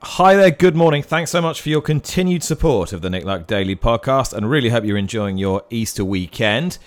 Hi there, good morning. Thanks so much for your continued support of the Nick Luck Daily podcast and really hope you're enjoying your Easter weekend.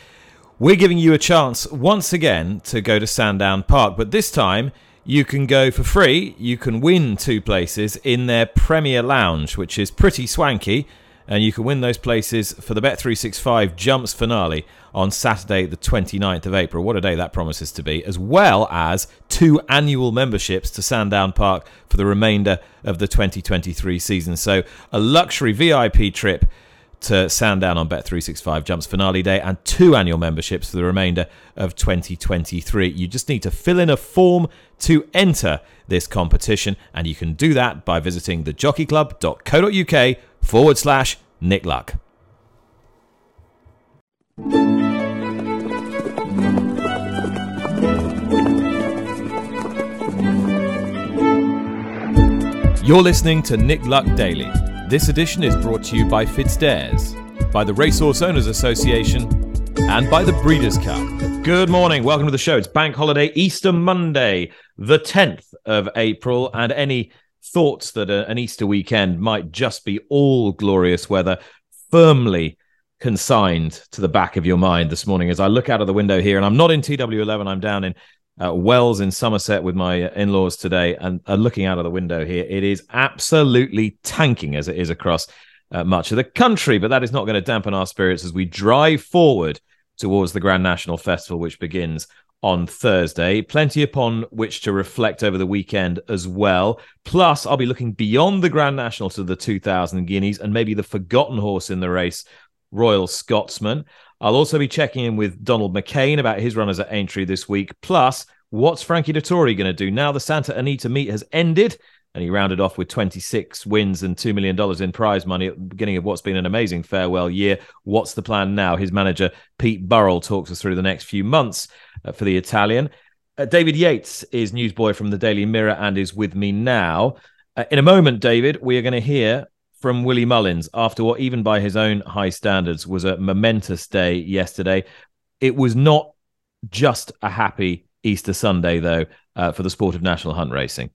We're giving you a chance once again to go to Sandown Park, but this time you can go for free. You can win two places in their Premier Lounge, which is pretty swanky and you can win those places for the Bet365 Jumps finale on Saturday, the 29th of April. What a day that promises to be, as well as two annual memberships to Sandown Park for the remainder of the 2023 season. So, a luxury VIP trip to Sandown on Bet365 Jumps finale day and two annual memberships for the remainder of 2023. You just need to fill in a form to enter this competition, and you can do that by visiting thejockeyclub.co.uk forward slash Nick Luck. You're listening to Nick Luck Daily. This edition is brought to you by FitzDares, by the Racehorse Owners Association, and by the Breeders' Cup. Good morning. Welcome to the show. It's Bank Holiday Easter Monday, the 10th of April, and any thoughts that a, an Easter weekend might just be all glorious weather firmly consigned to the back of your mind this morning as I look out of the window here. And I'm not in TW11, I'm down in uh, Wells in Somerset with my in laws today. And uh, looking out of the window here, it is absolutely tanking as it is across uh, much of the country. But that is not going to dampen our spirits as we drive forward towards the Grand National Festival, which begins on Thursday. Plenty upon which to reflect over the weekend as well. Plus, I'll be looking beyond the Grand National to the 2000 Guineas and maybe the forgotten horse in the race, Royal Scotsman. I'll also be checking in with Donald McCain about his runners at Aintree this week. Plus, what's Frankie Dettori going to do now the Santa Anita meet has ended? And he rounded off with 26 wins and $2 million in prize money at the beginning of what's been an amazing farewell year. What's the plan now? His manager, Pete Burrell, talks us through the next few months uh, for the Italian. Uh, David Yates is newsboy from the Daily Mirror and is with me now. Uh, in a moment, David, we are going to hear from Willie Mullins after what, even by his own high standards, was a momentous day yesterday. It was not just a happy Easter Sunday, though, uh, for the sport of national hunt racing.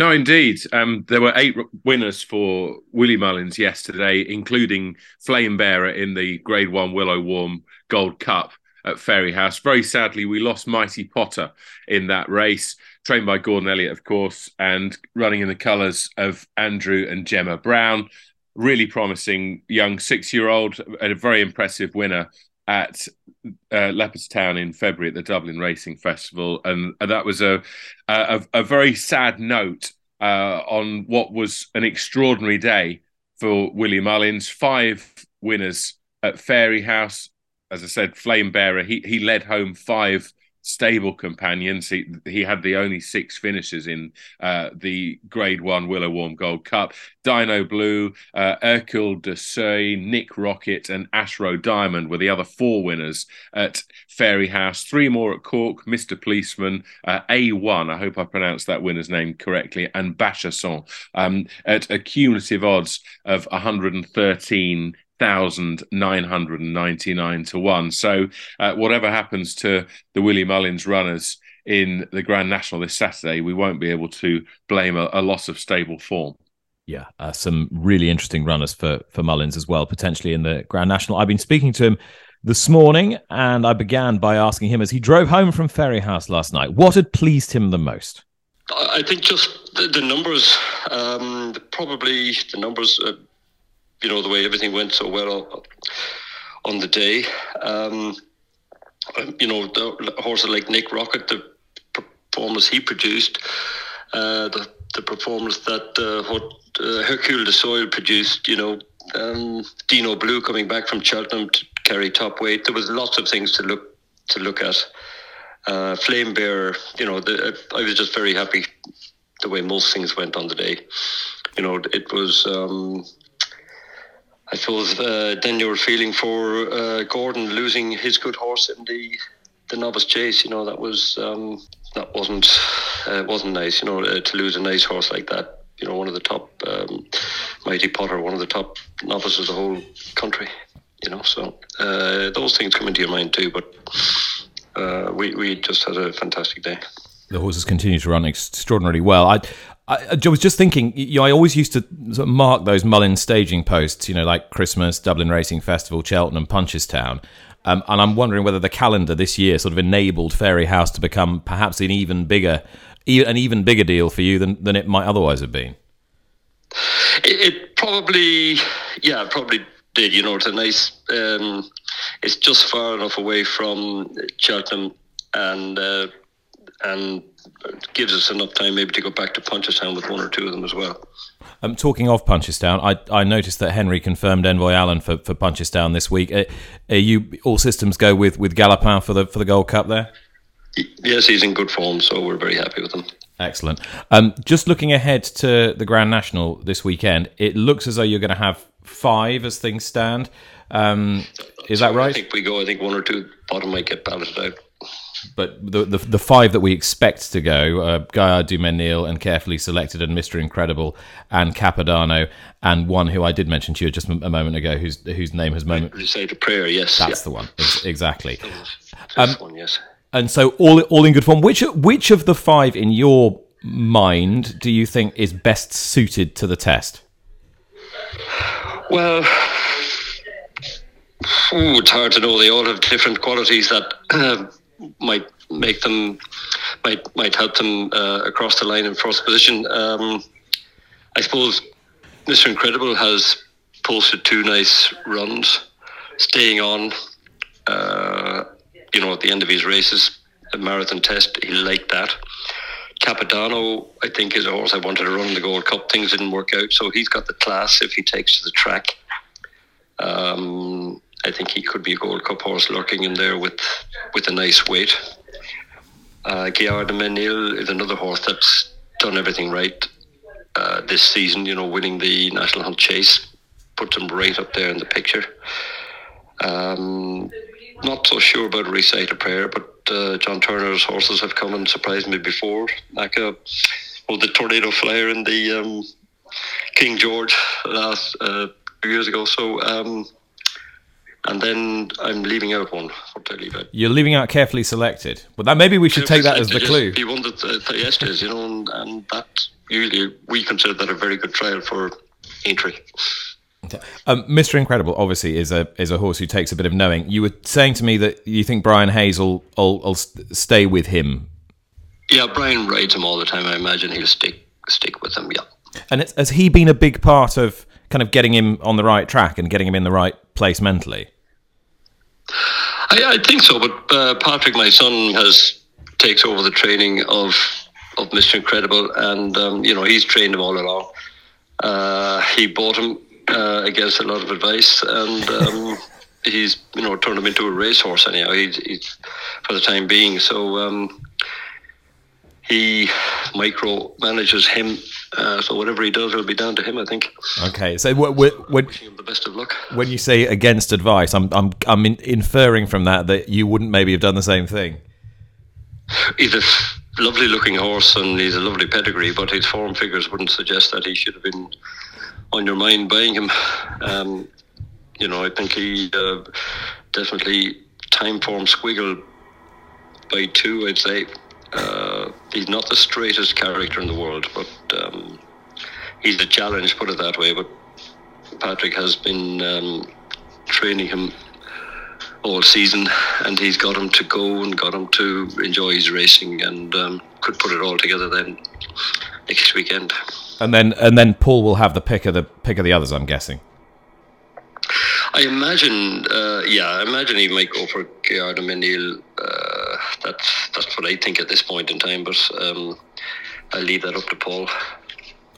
No, indeed. Um, there were eight winners for Willie Mullins yesterday, including Flame Bearer in the Grade One Willow Warm Gold Cup at Fairyhouse. Very sadly, we lost Mighty Potter in that race, trained by Gordon Elliott, of course, and running in the colours of Andrew and Gemma Brown. Really promising young six year old, and a very impressive winner at uh, Leopardstown in February at the Dublin Racing Festival, and, and that was a, a, a very sad note uh, on what was an extraordinary day for Willie Mullins. Five winners at Fairyhouse, as I said, Flame Bearer. He he led home five stable companions. He he had the only six finishes in uh, the Grade One Willow Warm Gold Cup. Dino Blue, uh, Hercule de Seuil, Nick Rocket, and Ashroe Diamond were the other four winners at Fairyhouse. Three more at Cork, Mr. Policeman, uh, A1, I hope I pronounced that winner's name correctly, and Bachasson um, at a cumulative odds of 113 thousand nine hundred and ninety nine to one. So uh, whatever happens to the Willie Mullins runners in the Grand National this Saturday, we won't be able to blame a, a loss of stable form. Yeah, uh, some really interesting runners for for Mullins as well, potentially in the Grand National. I've been speaking to him this morning, and I began by asking him as he drove home from Fairyhouse last night, what had pleased him the most. I think just the, the numbers, um, probably the numbers. Uh, you know the way everything went so well on the day. Um, you know the horses like Nick Rocket, the performance he produced, uh, the the performance that uh, what uh, Hercule de Seuil produced. You know, um, Dino Blue coming back from Cheltenham to carry top weight. There was lots of things to look to look at. Uh, Flame Bear, you know, the, I was just very happy the way most things went on the day. You know, it was. Um, I suppose uh, then you were feeling for uh, Gordon losing his good horse in the the novice chase. You know that was um, that wasn't uh, wasn't nice. You know uh, to lose a nice horse like that. You know one of the top um, Mighty Potter, one of the top novices of the whole country. You know so uh, those things come into your mind too. But uh, we we just had a fantastic day. The horses continue to run extraordinarily well. I I, I was just thinking. You know, I always used to sort of mark those Mullin staging posts. You know, like Christmas, Dublin Racing Festival, Cheltenham, Punchestown. Um, and I'm wondering whether the calendar this year sort of enabled Fairyhouse to become perhaps an even bigger, an even bigger deal for you than, than it might otherwise have been. It, it probably, yeah, probably did. You know, it's a nice. Um, it's just far enough away from Cheltenham, and uh, and gives us enough time maybe to go back to Punchestown with one or two of them as well. Um, talking of Punchestown, I, I noticed that Henry confirmed Envoy Allen for, for Punchestown this week. Are, uh, are you all systems go with with Galopin for the for the Gold Cup there? Yes, he's in good form, so we're very happy with him. Excellent. Um, just looking ahead to the Grand National this weekend, it looks as though you're going to have five as things stand. Um, is that right? I think we go. I think one or two bottom might get balloted out. But the, the, the five that we expect to go, uh, Gaillard du Mesnil and carefully selected, and Mister Incredible, and Capodanno, and one who I did mention to you just a moment ago, whose whose name has moment. Recite a prayer, yes. That's yeah. the one, exactly. Um, one, yes and so all all in good form. Which which of the five in your mind do you think is best suited to the test? Well, ooh, it's hard to know. They all have different qualities that might make them might might help them uh, across the line in first position. Um, I suppose Mr. Incredible has posted two nice runs, staying on. Uh, you know, at the end of his races, a marathon test, he liked that. Capodanno, I think, is a horse I wanted to run in the Gold Cup. Things didn't work out, so he's got the class if he takes to the track. Um, I think he could be a Gold Cup horse lurking in there with with a nice weight. Uh, Gaillard du Mesnil is another horse that's done everything right uh, this season. You know, winning the National Hunt Chase puts him right up there in the picture. Um, not so sure about recite a prayer, but uh, John Turner's horses have come and surprised me before. Like a, uh, well, the Tornado Flyer in the um, King George last uh, few years ago. So, um, and then I'm leaving out one. What I leave out? You're leaving out carefully selected. Well, that maybe we should take that as the clue. He won the, the yesterdays, you know, and, and that usually we consider that a very good trial for Aintree. Um, Mr. Incredible obviously is a is a horse who takes a bit of knowing. You were saying to me that you think Brian Hayes will, will, will stay with him. Yeah, Brian rides him all the time. I imagine he'll stick stick with him. Yeah. And has he been a big part of kind of getting him on the right track and getting him in the right place mentally? I, I think so, but uh, Patrick, my son, has takes over the training of of Mr. Incredible, and um, you know he's trained him all along. Uh, he bought him uh, against a lot of advice, and um, he's you know turned him into a racehorse anyhow. He's, he's for the time being. So um, he micro manages him. Uh, so whatever he does it'll be down to him, I think. Okay, so what, what, what wishing him the best of luck. When you say against advice, I'm I'm I'm in, inferring from that that you wouldn't maybe have done the same thing. He's a lovely looking horse and he's a lovely pedigree, but his form figures wouldn't suggest that he should have been on your mind buying him. Um, you know, I think he uh, definitely Timeform squiggle by two. I'd say uh, he's not the straightest character in the world, but um, he's a challenge. Put it that way. But Patrick has been um, training him all season, and he's got him to go and got him to enjoy his racing, and um, could put it all together then next weekend. And then and then Paul will have the pick of the pick of the others. I'm guessing. I imagine, uh, yeah, I imagine he might go for Gaillard du Mesnil. Uh, that's that's what I think at this point in time. But um, I'll leave that up to Paul.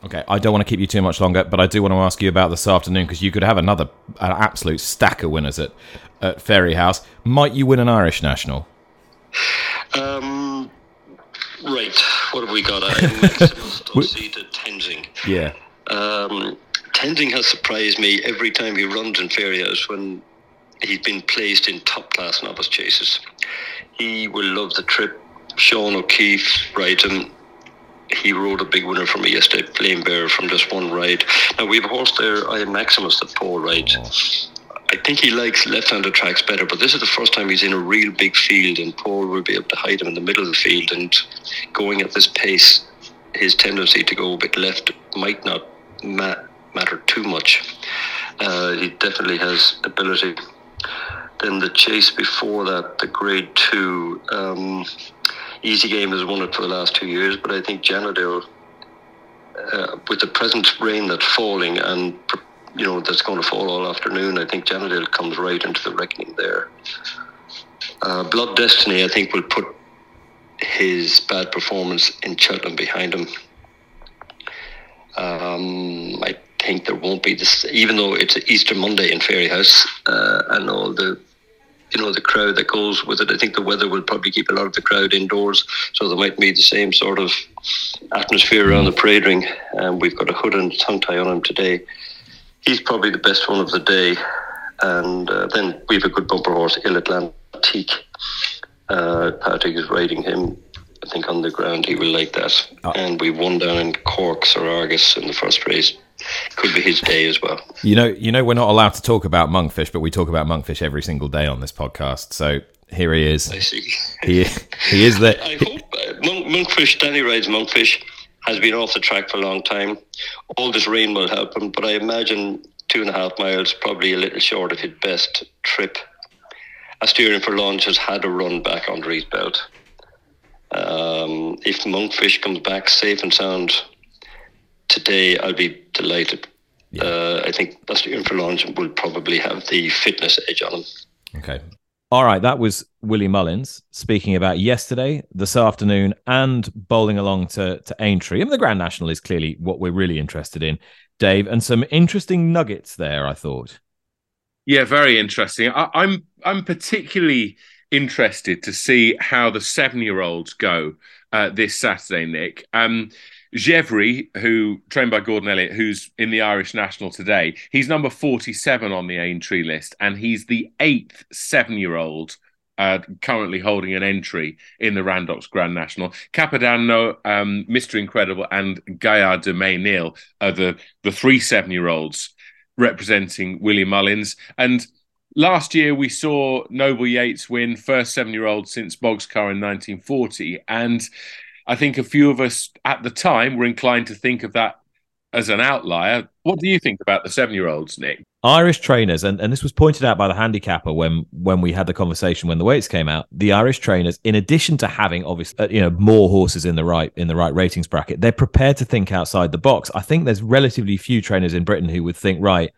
Okay, I don't want to keep you too much longer, but I do want to ask you about this afternoon because you could have another an absolute stack of winners at at Fairyhouse. Might you win an Irish national? Um, Right. What have we got? I'm seated Tenzing. Yeah. Um, Tenzing has surprised me every time he runs in Fairyhouse when he's been placed in top class novice chases. He will love the trip. Sean O'Keeffe rides him. He rode a big winner for me yesterday, Flame Bear, from just one ride. Now we have a horse there, I am Maximus that Paul rides. I think he likes left-handed tracks better, but this is the first time he's in a real big field, and Paul will be able to hide him in the middle of the field. And going at this pace, his tendency to go a bit left might not ma- matter too much. Uh, he definitely has ability. Then the chase before that, the grade two, um, Easy Game has won it for the last two years, but I think Janidil, uh, with the present rain that's falling and you know that's going to fall all afternoon, I think Janidil comes right into the reckoning there. Uh, Blood Destiny, I think, will put his bad performance in Cheltenham behind him. Um, I think there won't be this, even though it's Easter Monday in Fairyhouse uh, and all the, you know, the crowd that goes with it. I think the weather will probably keep a lot of the crowd indoors, so there might be the same sort of atmosphere around the parade ring. Um, we've got a hood and tongue tie on him today. He's probably the best one of the day, and uh, then we have a good bumper horse, Il Atlantique. Uh, Patrick is riding him I think on the ground he will like that. Oh. And we won down in Cork, Sir Argus, in the first race. Could be his day as well. You know, you know, we're not allowed to talk about monkfish, but we talk about monkfish every single day on this podcast. So here he is. I see. He he is the. I hope uh, monk, monkfish. Danny rides monkfish. Has been off the track for a long time. All this rain will help him, but I imagine two and a half miles, probably a little short of his best trip. Asterion Forlonge has had a run back under his belt. Um, if Monkfish comes back safe and sound today, I'll be delighted. Yeah. Uh, I think Asterion Forlonge will probably have the fitness edge on him. Okay. All right, that was Willie Mullins speaking about yesterday, this afternoon, and bowling along to, to Aintree. And the Grand National is clearly what we're really interested in, Dave, and some interesting nuggets there, I thought. Yeah, very interesting. I, I'm I'm particularly interested to see how the seven-year-olds go uh, this Saturday, Nick. Um, Gevrey, who trained by Gordon Elliott, who's in the Irish national today, he's number 47 on the entry list, and he's the eighth seven-year-old uh, currently holding an entry in the Randox Grand National. Capodanno, um, Mr. Incredible, and Gaillard du Mesnil are the, the three seven-year-olds representing Willie Mullins. And Last year, we saw Noble Yeats win first seven year old since Bogskar in 1940. And I think a few of us at the time were inclined to think of that as an outlier. What do you think about the seven year olds, Nick? Irish trainers, and, and this was pointed out by the handicapper when when we had the conversation when the weights came out. The Irish trainers, in addition to having obviously uh, you know more horses in the right in the right ratings bracket, they're prepared to think outside the box. I think there's relatively few trainers in Britain who would think, right,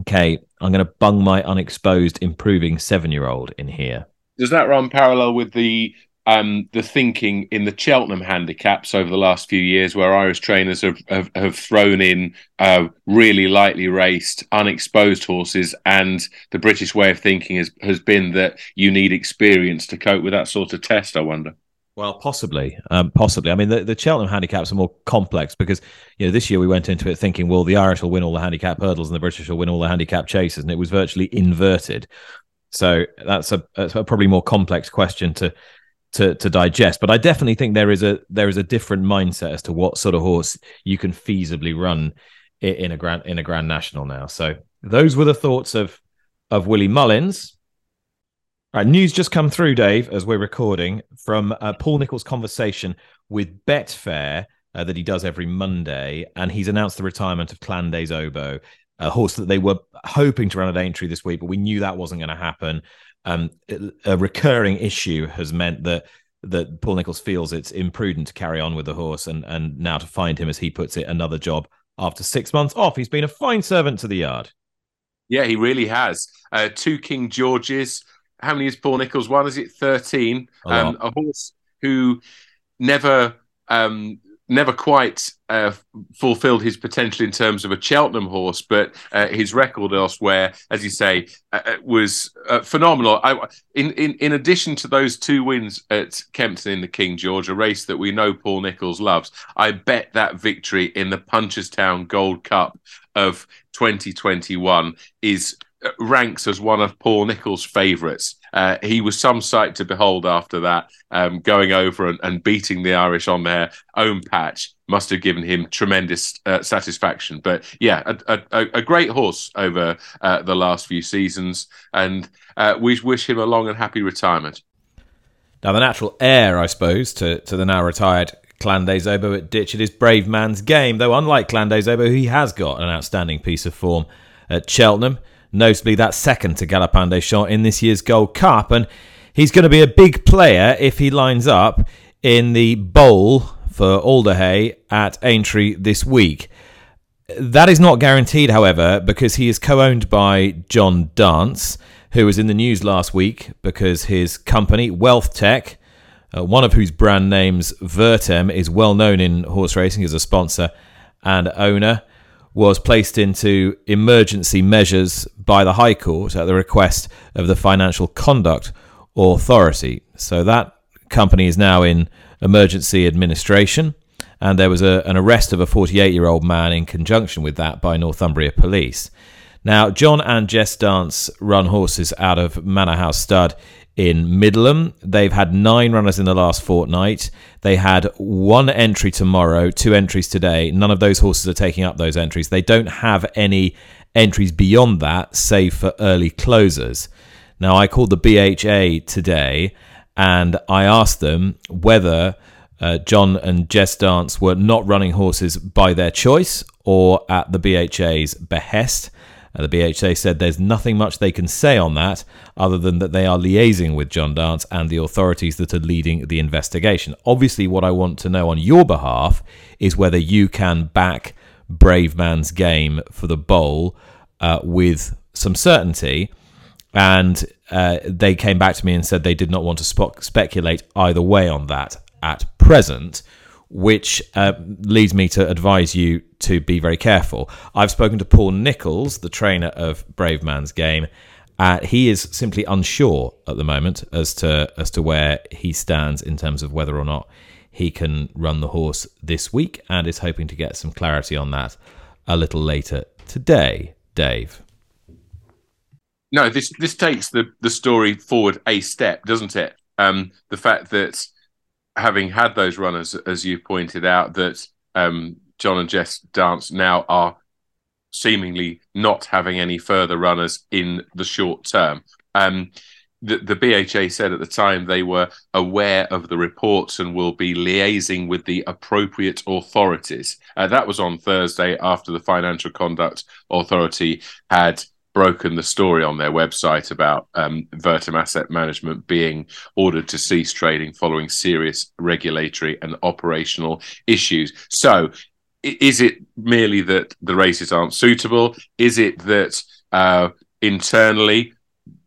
okay, I'm going to bung my unexposed improving seven year old in here. Does that run parallel with the um, the thinking in the Cheltenham handicaps over the last few years, where Irish trainers have have, have thrown in uh, really lightly raced, unexposed horses, and the British way of thinking has has been that you need experience to cope with that sort of test. I wonder. Well, possibly, um, possibly. I mean, the, the Cheltenham handicaps are more complex because you know this year we went into it thinking, well, the Irish will win all the handicap hurdles and the British will win all the handicap chases, and it was virtually inverted. So that's a, that's a probably more complex question to to to digest. But I definitely think there is a there is a different mindset as to what sort of horse you can feasibly run in a grand in a Grand National now. So those were the thoughts of of Willie Mullins. Right, news just come through, Dave, as we're recording from uh, Paul Nicholls' conversation with Betfair uh, that he does every Monday, and he's announced the retirement of Clan des Obeaux, a horse that they were hoping to run at Aintree this week, but we knew that wasn't going to happen. Um, a recurring issue has meant that that Paul Nicholls feels it's imprudent to carry on with the horse, and and now to find him, as he puts it, another job after six months off. He's been a fine servant to the yard. Yeah, he really has. Uh, two King Georges how many is Paul Nicholls? One is it thirteen? A, um, a horse who never um, never quite uh, fulfilled his potential in terms of a Cheltenham horse, but uh, his record elsewhere, as you say, uh, uh was uh, phenomenal. I, in, in in addition to those two wins at Kempton in the King George, a race that we know Paul Nicholls loves, I bet that victory in the Punchestown Gold Cup of 2021 is ranks as one of Paul Nicholls' favourites. Uh, he was some sight to behold after that, um, going over and, and, beating the Irish on their own patch must have given him tremendous uh, satisfaction. But yeah, a, a, a great horse over uh, the last few seasons, and uh, we wish him a long and happy retirement. Now, the natural heir, I suppose, to, to the now retired Clan des Obeaux at Ditch. It is Bravemansgame, though unlike Clan des Obeaux, he has got an outstanding piece of form at Cheltenham, notably that second to Galopin Des Champs in this year's Gold Cup. And he's going to be a big player if he lines up in the bowl for Alder Hey at Aintree this week. That is not guaranteed, however, because he is co owned by John Dance, who was in the news last week because his company, WealthTek, uh, one of whose brand names, Vertem, is well known in horse racing as a sponsor and owner, was placed into emergency measures by the High Court at the request of the Financial Conduct Authority. So that company is now in emergency administration and there was a, an arrest of a 48 year old man in conjunction with that by Northumbria Police. Now, John and Jess Dance run horses out of Manor House Stud in Middleham. They've had nine runners in the last fortnight. They had one entry tomorrow, two entries today. None of those horses are taking up those entries. They don't have any entries beyond that, save for early closers. Now, I called the BHA today and I asked them whether uh, John and Jess Dance were not running horses by their choice or at the BHA's behest. Uh, the BHA said there's nothing much they can say on that other than that they are liaising with John Dance and the authorities that are leading the investigation. Obviously, what I want to know on your behalf is whether you can back Bravemansgame for the bowl uh, with some certainty. And uh, they came back to me and said they did not want to spe- speculate either way on that at present, which uh, leads me to advise you to be very careful. I've spoken to Paul Nicholls, the trainer of Bravemansgame. Uh, he is simply unsure at the moment as to as to where he stands in terms of whether or not he can run the horse this week, and is hoping to get some clarity on that a little later today. Dave. No, this this takes the the story forward a step, doesn't it? Um, the fact that having had those runners, as you pointed out, that um, John and Jess Dance now are seemingly not having any further runners in the short term. Um, the, the, BHA said at the time they were aware of the reports and will be liaising with the appropriate authorities. Uh, that was on Thursday after the Financial Conduct Authority had broken the story on their website about um, Vertem Asset Management being ordered to cease trading following serious regulatory and operational issues. So, is it merely that the races aren't suitable? Is it that uh, internally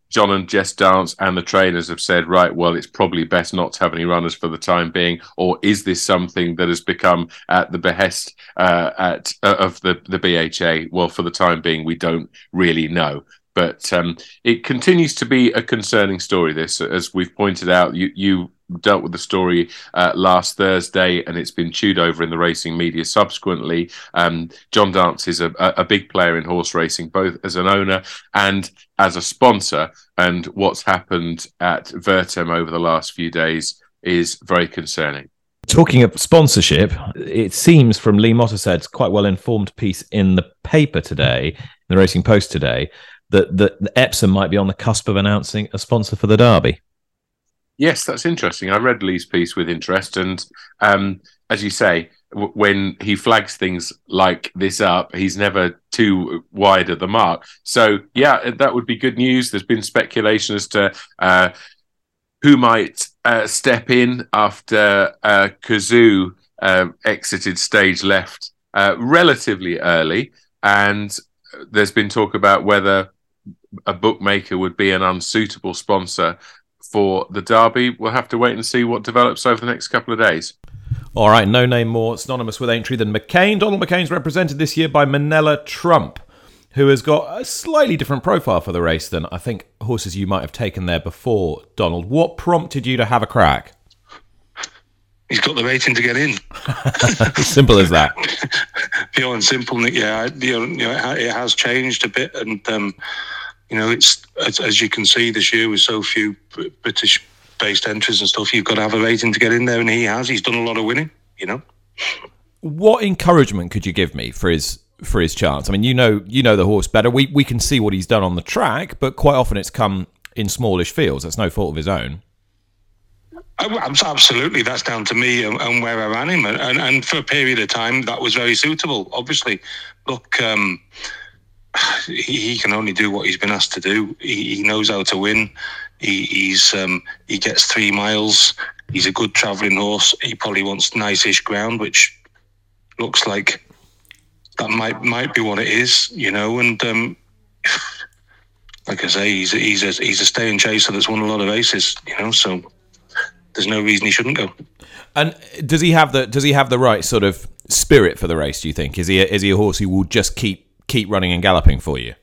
John and Jess Dance and the trainers have said, right, well, it's probably best not to have any runners for the time being, or is this something that has become at the behest uh, at uh, of the the BHA? Well, for the time being, we don't really know. But um, it continues to be a concerning story. This, as we've pointed out, you you dealt with the story uh, last Thursday, and it's been chewed over in the racing media subsequently. Um, John Dance is a, a, big player in horse racing, both as an owner and as a sponsor. And what's happened at Vertem over the last few days is very concerning. Talking of sponsorship, it seems from Lee Mottershead's quite well informed piece in the paper today, in the Racing Post today, that, that Epsom might be on the cusp of announcing a sponsor for the Derby. Yes, that's interesting. I read Lee's piece with interest, and um, as you say, w- when he flags things like this up, he's never too wide of the mark. So, yeah, that would be good news. There's been speculation as to uh, who might uh, step in after uh, Cazoo um, exited stage left uh, relatively early, and there's been talk about whether a bookmaker would be an unsuitable sponsor for the derby. We'll have to wait and see what develops over the next couple of days. All right, no name more synonymous with Aintree than McCain. Donald McCain's represented this year by Minella Trump, who has got a slightly different profile for the race than I think horses you might have taken there before, Donald. What prompted you to have a crack? He's got the rating to get in. simple as that. Pure and simple. Yeah, you know, it has changed a bit, and um, you know, it's as, as you can see this year with so few British based entries and stuff, you've got to have a rating to get in there, and he has. He's done a lot of winning, you know. What encouragement could you give me for his for his chance? I mean, you know, you know the horse better. We we can see what he's done on the track, but quite often it's come in smallish fields. That's no fault of his own. Absolutely, that's down to me and, where I ran him, and, and, and for a period of time that was very suitable. Obviously, look, um, he, can only do what he's been asked to do. He, he knows how to win. He, he's um, he gets three miles. He's a good travelling horse. He probably wants nice-ish ground, which looks like that might might be what it is, you know. And um, like I say, he's he's a he's a staying chaser that's won a lot of races, you know. So there's no reason he shouldn't go. And does he have the does he have the right sort of spirit for the race? Do you think is he a, is he a horse who will just keep keep running and galloping for you?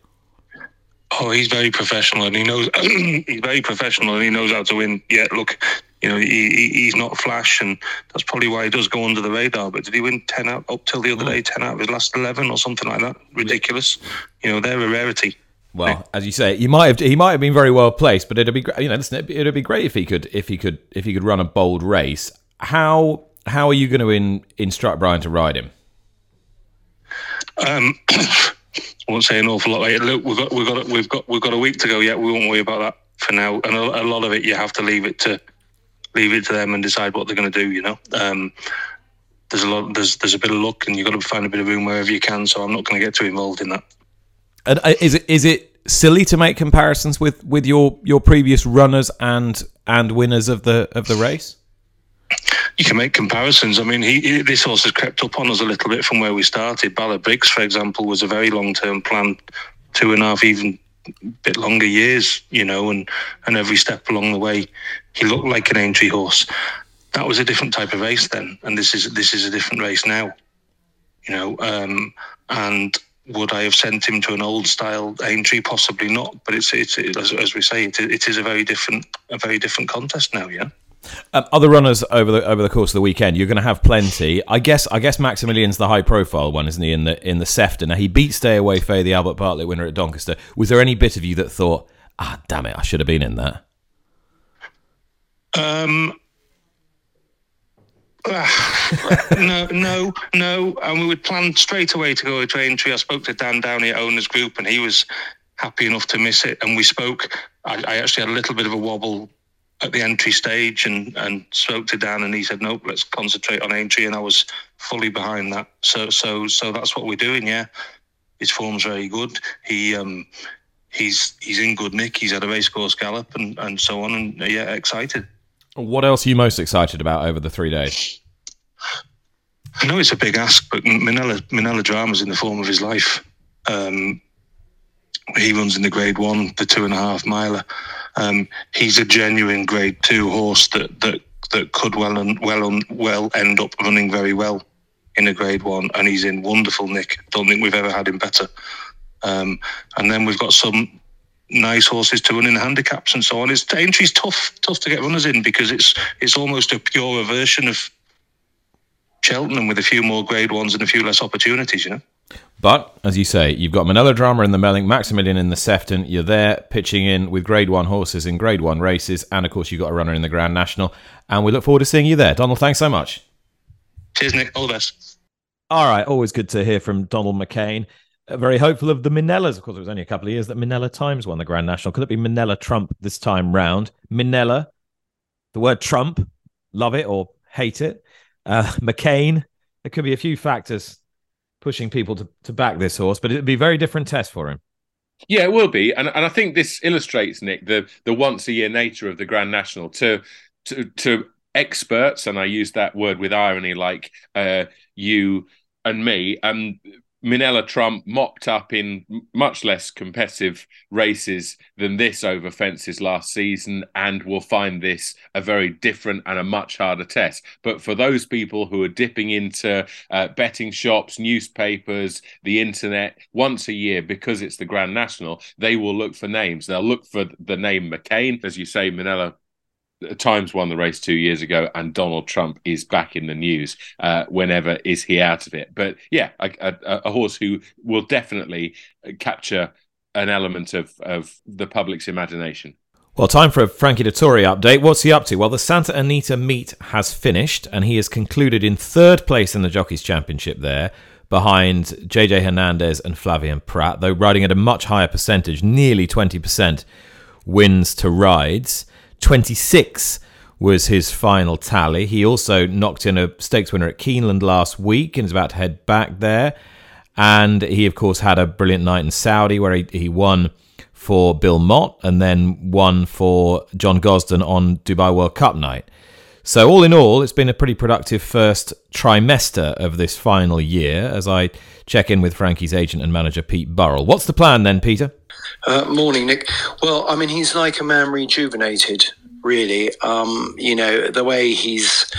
Oh, he's very professional, and he knows he's very professional, and he knows how to win. Yeah, look, you know, he, he's not flash, and that's probably why he does go under the radar. But did he win ten out up till the other day, ten out of his last eleven or something like that? Ridiculous. You know, they're a rarity. Well, as you say, he might have he might have been very well placed, but it'd be you know it'd be great if he could if he could if he could run a bold race. How how are you going to in, instruct Brian to ride him? Um, won't say an awful lot. Look, we've got we've got we've got we've got a week to go yet. We won't worry about that for now. And a, a lot of it, you have to leave it to leave it to them and decide what they're going to do. You know, um, there's a lot. There's there's a bit of luck, and you've got to find a bit of room wherever you can. So I'm not going to get too involved in that. And uh, is it is it silly to make comparisons with with your your previous runners and and winners of the of the race? You can make comparisons. I mean, he, he, this horse has crept up on us a little bit from where we started. Ballabriggs, for example, was a very long term plan, two and a half, even bit longer years, you know, and and every step along the way, he looked like an Aintree horse. That was a different type of race then, and this is this is a different race now, you know. Um, and would I have sent him to an old style Aintree? Possibly not. But it's it's it, as, as, we say, it, it is a very different a very different contest now. Yeah. Um, other runners over the over the course of the weekend, you're going to have plenty. I guess I guess Maximilian's the high profile one, isn't he? In the in the Sefton. Now he beat Stay Away Fay, the Albert Bartlett winner at Doncaster. Was there any bit of you that thought, ah, damn it, I should have been in there? Um, no, no, no. And we would plan straight away to go to Aintree. I spoke to Dan Downey at Owners Group, and he was happy enough to miss it. And we spoke. I, I actually had a little bit of a wobble at the Aintree stage and, and spoke to Dan and he said, nope, let's concentrate on entry And I was fully behind that. So, so, so that's what we're doing. Yeah. His form's very good. He, um, he's, he's in good nick. He's had a racecourse gallop and, and so on. And yeah, excited. What else are you most excited about over the three days? I know it's a big ask, but Minella Minella Drama's in the form of his life. Um, he runs in the Grade One, the two and a half miler. Um, he's a genuine Grade Two horse that that that could well and well and well end up running very well in a Grade One, and he's in wonderful nick. Don't think we've ever had him better. Um, and then we've got some nice horses to run in handicaps and so on. It's Aintree's tough, tough to get runners in because it's it's almost a purer version of Cheltenham with a few more grade ones and a few less opportunities, you know. But as you say, you've got Minella Drama in the Melling, Maximilian in the Sefton. You're there pitching in with Grade One horses in Grade One races, and of course you've got a runner in the Grand National. And we look forward to seeing you there, Donald. Thanks so much. Cheers, Nick. All the best. All right, always good to hear from Donald McCain very hopeful of the Minellas. Of course, it was only a couple of years that Minella Times won the Grand National. Could it be Minella Trump this time round? Minella, the word Trump, love it or hate it. Uh, McCain, there could be a few factors pushing people to, to back this horse, but it'd be a very different test for him. Yeah, it will be, and and I think this illustrates Nick the the once a year nature of the Grand National to to to experts, and I use that word with irony, like uh, you and me. Um, Minella Trump mopped up in much less competitive races than this over fences last season, and will find this a very different and a much harder test. But for those people who are dipping into uh, betting shops, newspapers, the internet once a year because it's the Grand National, they will look for names. They'll look for the name McCain, as you say, Minella Times won the race two years ago, and Donald Trump is back in the news uh, whenever is he out of it. But yeah, a, a, a, horse who will definitely capture an element of of the public's imagination. Well, time for a Frankie Dettori update. What's he up to? Well, the Santa Anita meet has finished, and he has concluded in third place in the Jockeys Championship there, behind JJ Hernandez and Flavien Prat, though riding at a much higher percentage, nearly 20% wins to rides. 26 was his final tally. He also knocked in a stakes winner at Keeneland last week and is about to head back there. And he, of course, had a brilliant night in Saudi where he, he won for Bill Mott and then won for John Gosden on Dubai World Cup night. So, all in all, it's been a pretty productive first trimester of this final year as I check in with Frankie's agent and manager, Pete Burrell. What's the plan then, Peter? Uh, morning, Nick. Well, I mean, he's like a man rejuvenated, really. Um, you know, the way he's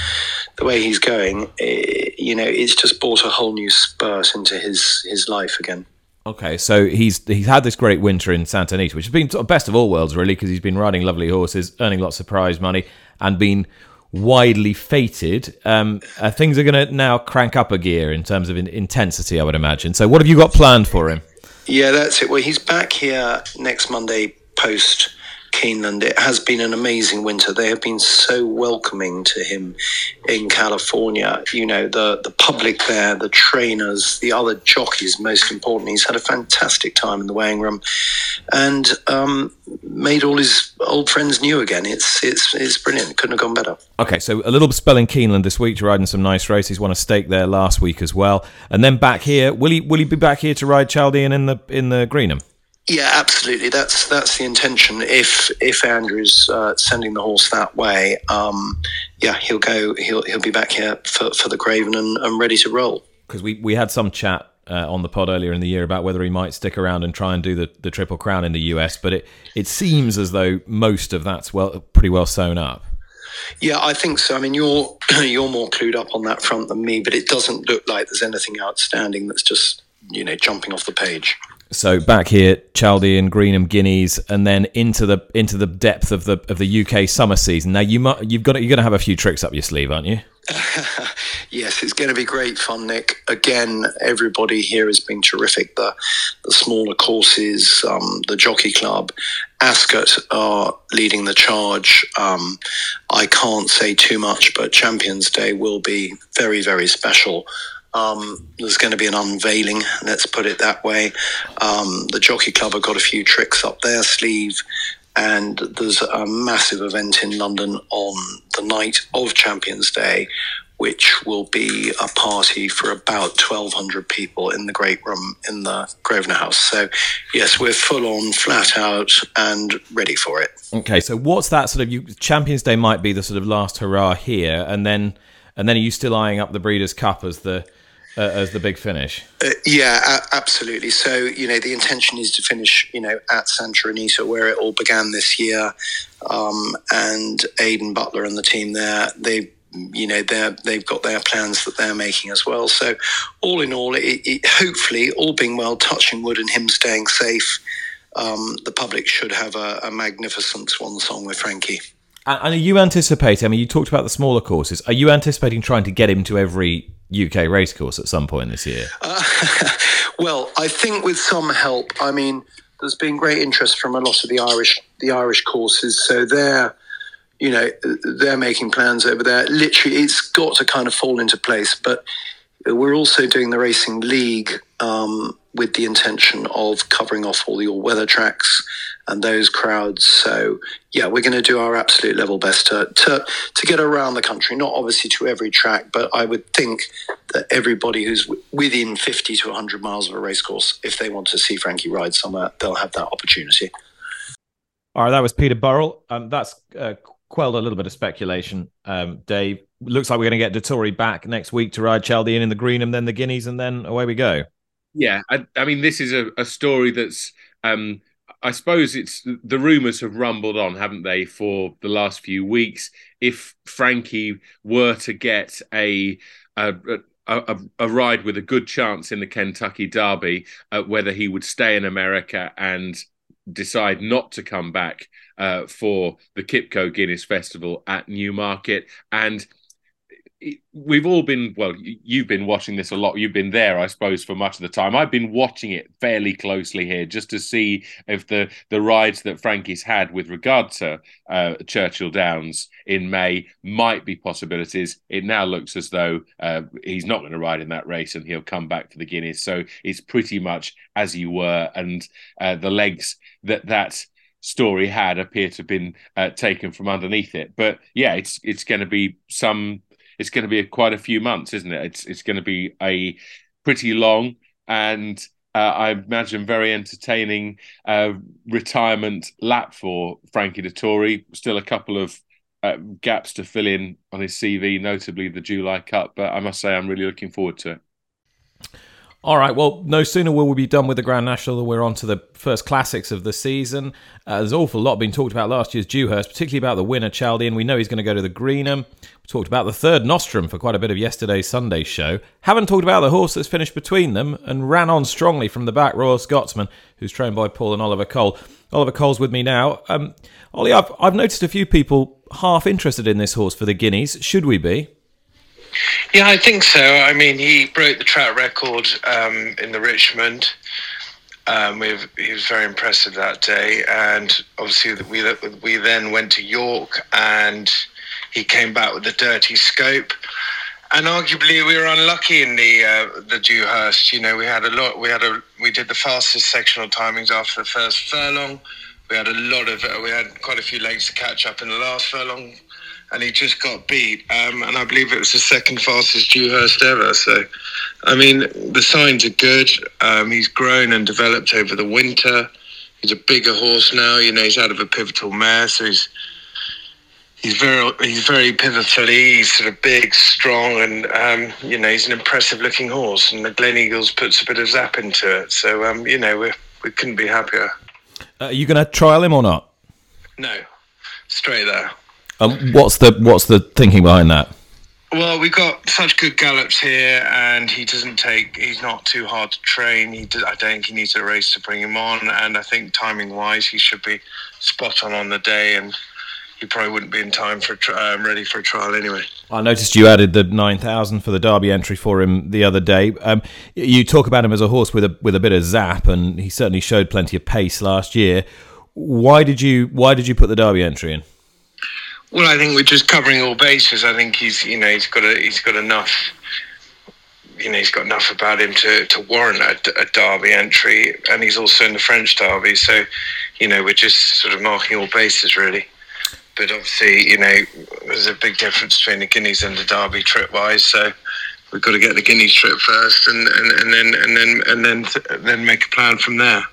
the way he's going, eh, you know, it's just brought a whole new spurt into his his life again. Okay, so he's he's had this great winter in Santa Anita, which has been sort of best of all worlds, really, because he's been riding lovely horses, earning lots of prize money, and been widely feted. Um, uh, things are going to now crank up a gear in terms of in- intensity, I would imagine. So, what have you got planned for him? Yeah, that's it. Well, he's back here next Monday post Keeneland. It has been an amazing winter. They have been so welcoming to him in California. You know, the, the public there, the trainers, the other jockeys, most importantly. He's had a fantastic time in the weighing room and um, made all his old friends new again. It's, it's, it's brilliant. Couldn't have gone better. Okay, so a little spell in Keeneland this week to ride in some nice races. Won a stake there last week as well. And then back here, will he, will he be back here to ride Chaldean in the, in the Greenham? Yeah, absolutely. That's that's the intention. If if Andrew's uh, sending the horse that way, um, yeah, he'll go. He'll he'll be back here for, for the Craven and, and ready to roll. Because we, we had some chat uh, on the pod earlier in the year about whether he might stick around and try and do the, the Triple Crown in the US, but it it seems as though most of that's well pretty well sewn up. Yeah, I think so. I mean, you're you're more clued up on that front than me, but it doesn't look like there's anything outstanding that's just you know jumping off the page. So back here, Chaldean, Greenham, Guineas, and then into the into the depth of the of the UK summer season. Now you might, you've got you're going to have a few tricks up your sleeve, aren't you? yes, it's going to be great fun, Nick. Again, everybody here has been terrific. The the smaller courses, um, the Jockey Club, Ascot are leading the charge. Um, I can't say too much, but Champions Day will be very very special. Um, there's going to be an unveiling, let's put it that way. Um, the Jockey Club have got a few tricks up their sleeve, and there's a massive event in London on the night of Champions Day, which will be a party for about 1,200 people in the Great Room in the Grosvenor House. So, yes, we're full on, flat out, and ready for it. Okay, so what's that sort of? You, Champions Day might be the sort of last hurrah here, and then and then are you still eyeing up the Breeders' Cup as the uh, as the big finish? Uh, yeah, a- absolutely. So you know, the intention is to finish, you know, at Santa Anita where it all began this year, um, and Aidan Butler and the team there, they. You know, they they've got their plans that they're making as well. So, all in all, it, it, hopefully, all being well, touching wood and him staying safe, um, the public should have a, a magnificent swan song with Frankie. And are you anticipating? I mean, you talked about the smaller courses. Are you anticipating trying to get him to every UK racecourse at some point this year? Uh, well, I think with some help. I mean, there's been great interest from a lot of the Irish the Irish courses, so they're you know they're making plans over there. Literally, it's got to kind of fall into place. But we're also doing the racing league um, with the intention of covering off all the all weather tracks and those crowds. So yeah, we're going to do our absolute level best to, to to get around the country. Not obviously to every track, but I would think that everybody who's within fifty to hundred miles of a racecourse, if they want to see Frankie ride somewhere, they'll have that opportunity. All right, that was Peter Burrell. Um, that's uh, quelled a little bit of speculation. Um, Dave, looks like we're going to get Dettori back next week to ride Chaldean in the Greenham, then the Guineas, and then away we go. Yeah, I, I mean, this is a, a story that's um, I suppose it's the rumours have rumbled on, haven't they, for the last few weeks? If Frankie were to get a a, a, a ride with a good chance in the Kentucky Derby, uh, whether he would stay in America and decide not to come back uh, for the Qipco Guineas Festival at Newmarket, and we've all been well you've been watching this a lot you've been there i suppose for much of the time i've been watching it fairly closely here just to see if the the rides that frankie's had with regard to uh, churchill downs in may might be possibilities it now looks as though uh, he's not going to ride in that race and he'll come back for the guineas so it's pretty much as you were and uh, the legs that that story had appear to have been uh, taken from underneath it. But yeah, it's it's going to be some. It's going to be a, quite a few months, isn't it? It's it's going to be a pretty long and uh, I imagine very entertaining uh, retirement lap for Frankie Dettori. Still a couple of uh, gaps to fill in on his CV, notably the July Cup. But I must say, I'm really looking forward to it. All right. Well, no sooner will we be done with the Grand National than we're on to the first classics of the season. Uh, there's an awful lot being talked about last year's Dewhurst, particularly about the winner, Chaldean. We know he's going to go to the Greenham. We talked about the third Nostrum for quite a bit of yesterday's Sunday show. Haven't talked about the horse that's finished between them and ran on strongly from the back, Royal Scotsman, who's trained by Paul and Oliver Cole. Oliver Cole's with me now. Um, Ollie, I've, I've noticed a few people half interested in this horse for the Guineas. Should we be? Yeah, I think so. I mean, he broke the track record um, in the Richmond. Um, he was very impressive that day, and obviously we we then went to York, and he came back with the dirty scope. And arguably, we were unlucky in the uh, the Dewhurst. You know, we had a lot. We had a we did the fastest sectional timings after the first furlong. We had a lot of. Uh, we had quite a few legs to catch up in the last furlong and he just got beat. Um, and I believe it was the second fastest Dewhurst ever. So, I mean, the signs are good. Um, he's grown and developed over the winter. He's a bigger horse now. You know, he's out of a pivotal mare, so he's he's very he's very pivotally. He's sort of big, strong, and um, you know, he's an impressive looking horse. And the Gleneagles puts a bit of zap into it. So, um, you know, we we couldn't be happier. Uh, are you going to trial him or not? No, straight there. Um, what's the what's the thinking behind that? Well, we've got such good gallops here, and he doesn't take. He's not too hard to train. He, I don't think he needs a race to bring him on, and I think timing wise, he should be spot on on the day, and he probably wouldn't be in time for um, ready for a trial anyway. I noticed you added the nine thousand for the Derby entry for him the other day. Um, you talk about him as a horse with a with a bit of zap, and he certainly showed plenty of pace last year. Why did you Why did you put the Derby entry in? Well, I think we're just covering all bases. I think he's, you know, he's got a, he's got enough, you know, he's got enough about him to, to warrant a, a Derby entry, and he's also in the French Derby. So, you know, we're just sort of marking all bases really. But obviously, you know, there's a big difference between the Guineas and the Derby trip wise. So we've got to get the Guineas trip first, and, and, and then and then and then then make a plan from there.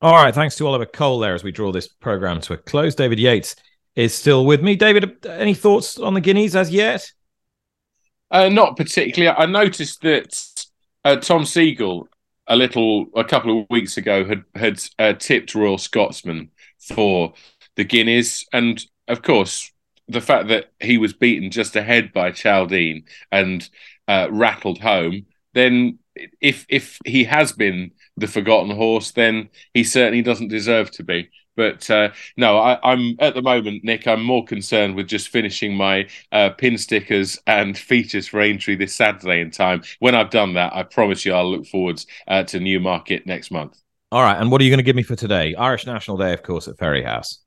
All right, thanks to Oliver Cole there as we draw this program to a close. David Yates is still with me. David, any thoughts on the Guineas as yet? Uh, not particularly. I noticed that uh, Tom Segal a little a couple of weeks ago had had uh, tipped Royal Scotsman for the Guineas, and of course the fact that he was beaten just ahead by Chaldean and uh, rattled home. Then, if if he has been the forgotten horse, then he certainly doesn't deserve to be. But uh, no, I, am at the moment, Nick. I'm more concerned with just finishing my uh, pin stickers and features for Aintree this Saturday in time. When I've done that, I promise you, I'll look forwards uh, to Newmarket next month. All right, and what are you going to give me for today? Irish National Day, of course, at Fairyhouse.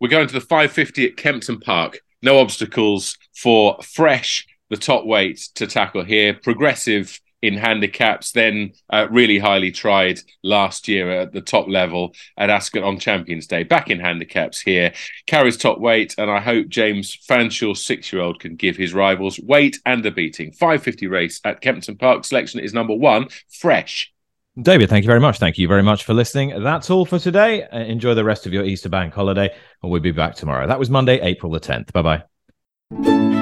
We're going to the 550 at Kempton Park. No obstacles for fresh, the top weight to tackle here. Progressive in handicaps, then uh, really highly tried last year at the top level at Ascot on Champions Day. Back in handicaps here, carries top weight, and I hope James Fanshawe's six year old, can give his rivals weight and a beating. 550 race at Kempton Park. Selection is number one, fresh. David, thank you very much. Thank you very much for listening. That's all for today. Uh, enjoy the rest of your Easter bank holiday, and we'll be back tomorrow. That was Monday, April the 10th. Bye bye.